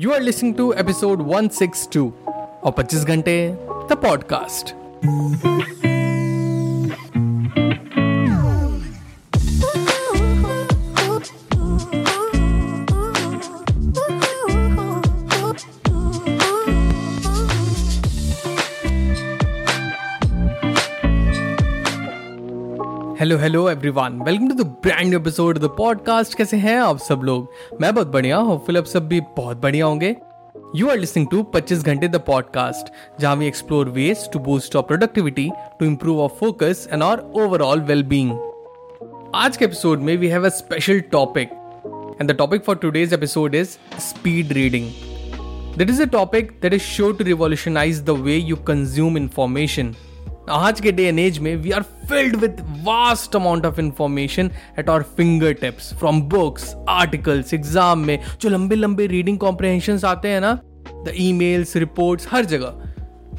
You are listening to episode 162 और 25 घंटे the podcast hello hello everyone welcome to the brand episode the podcast कैसे हैं आप सब लोग? मैं बहुत बढ़िया होपफुल आप सब भी बहुत बढ़िया होंगे। यू आर लिसनिंग टू 25 घंटे द पॉडकास्ट जहाँ we explore ways to boost our productivity to improve our focus and our overall well being आज के एपिसोड में we have a special topic and the topic for today's episode is speed reading That is a topic that is sure to revolutionize the way you consume information. आज के day and age में we are filled with vast amount of information at our fingertips from books articles exam में, जो लंबे लंबे reading comprehension आते हैं ना द ई मेल्स रिपोर्ट्स हर जगह।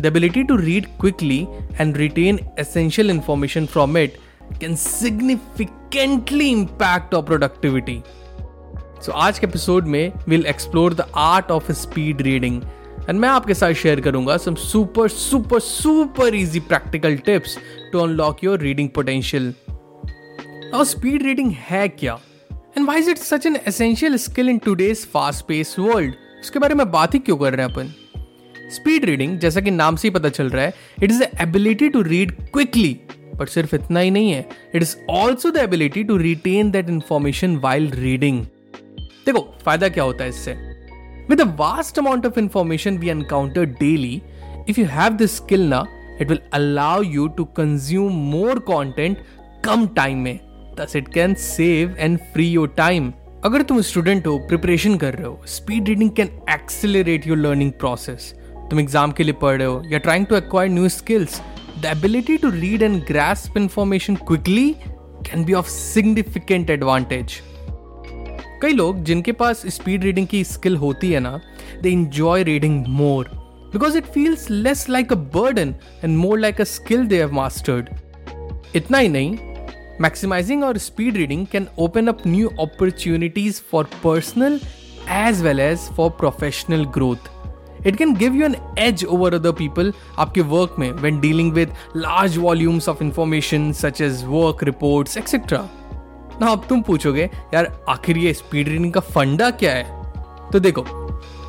The ability to read quickly and retain essential information from it can significantly impact of productivity so आज के एपिसोड में will explore the art of speed reading and मैं आपके साथ शेयर करूँगा some super super super easy practical tips to unlock your reading potential और speed reading है क्या? And why is it such an essential skill in today's fast pace world उसके बारे में बात ही क्यों कर रहे हैं अपन? स्पीड रीडिंग जैसा कि नाम से ही पता चल रहा है it is the ability to read quickly but सिर्फ़ इतना ही नहीं है it is also the ability to retain that information while reading देखो, फ़ायदा क्या होता है इससे? With the vast amount of information we encounter daily, if you have this skill now, it will allow you to consume more content come time में thus it can save and free your time. अगर तुम student हो preparation कर रहे हो speed reading can accelerate your learning process तुम exam के लिए पढ़ रहे हो या trying to acquire new skills the ability to read and grasp information quickly can be of significant advantage कई लोग जिनके पास स्पीड रीडिंग की स्किल होती है ना they enjoy reading more because it feels less like a burden and more like a skill they have mastered इतना ही नहीं मैक्सिमाइजिंग और speed reading can open up new opportunities for personal as well as for professional growth it can give you an edge over other people आपके work में when dealing with large volumes of information such as work reports etcetera ना, अब तुम पूछोगे, यार, आखिर ये speed reading का फंडा क्या है? तो देखो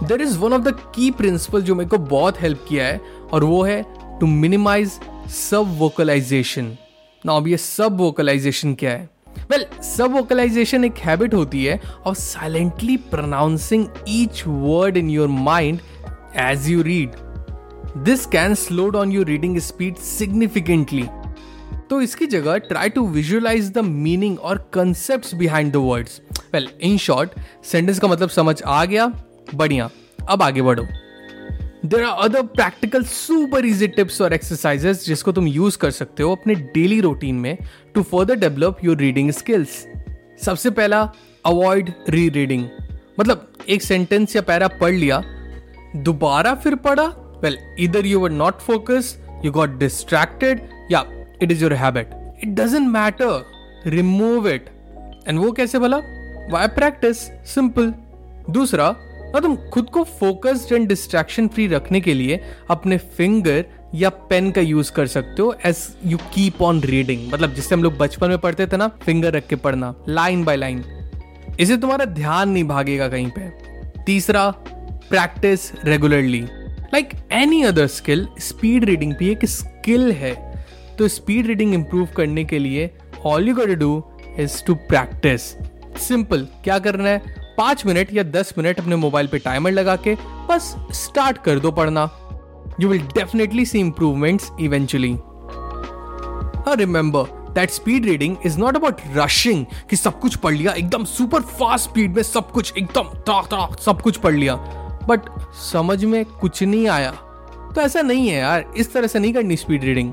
there is one of the key principle जो मेरे को बहुत हेल्प किया है, और वो है टू मिनिमाइज सब वोकलाइजेशन ना, अब ये सब वोकलाइजेशन क्या है? वेल सब वोकलाइजेशन एक हैबिट होती है of silently pronouncing each word in your mind as you read this can slow down your reading speed significantly तो इसकी जगह try to visualize the meaning और concept behind the words well in short sentence का मतलब समझ आ गया, बढ़िया। अब आगे बढ़ो। There are other practical super easy tips और एक्सरसाइजेस जिसको तुम यूज़ कर सकते हो अपने डेली रूटीन में to further develop your reading skills सबसे पहला अवॉइड री रीडिंग मतलब एक सेंटेंस या पैरा पढ़ लिया, दोबारा फिर पढ़ा। वेल इधर you were not focus you got distracted या it is your habit it doesn't matter remove it and वो कैसे भला? वाई प्रैक्टिस सिंपल दूसरा, ना तुम खुद को फोकस्ड एंड डिस्ट्रैक्शन फ्री रखने के लिए अपने फिंगर या पेन का यूज़ कर सकते हो as you keep on reading मतलब जिससे हम लोग बचपन में पढ़ते थे ना फिंगर रख के पढ़ना लाइन बाय लाइन इसे तुम्हारा ध्यान नहीं भागेगा कहीं पे. तीसरा practice regularly like any other skill speed reading भी एक स्किल है. तो स्पीड रीडिंग इंप्रूव करने के लिए all you got do is to practice simple क्या करना है? पाँच मिनट या दस मिनट अपने मोबाइल पे टाइमर लगा के बस स्टार्ट कर दो पढ़ना। You will definitely see improvements eventually remember that speed reading is not about rushing कि सब कुछ पढ़ लिया, एकदम सुपर फास्ट स्पीड में सब कुछ एकदम सब कुछ पढ़ लिया। बट समझ में कुछ नहीं आया। तो ऐसा नहीं है यार इस तरह से नहीं करनी speed reading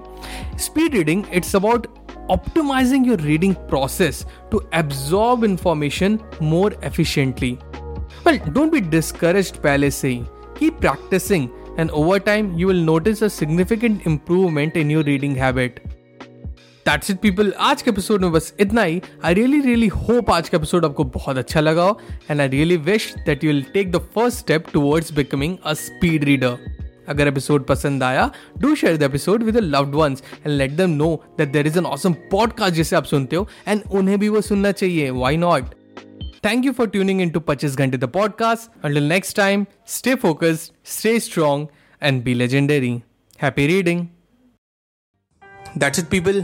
speed reading it's about optimizing your reading process to absorb information more efficiently. Well, don't be discouraged पहले से ही. Keep practicing and over time you will notice a significant improvement in your reading habit. That's it people आज के episode में बस इतना ही I really really hope आज का एपिसोड आपको बहुत अच्छा लगा हो and I really wish that you will take the first step towards becoming a speed reader अगर एपिसोड पसंद आया do share the episode with loved ones and let them know that there is an awesome podcast जिसे आप सुनते हो and उन्हें भी वो सुनना चाहिए why not thank you for tuning in to पच्चीस घंटे the podcast until next time stay focused stay strong and be legendary happy reading that's it people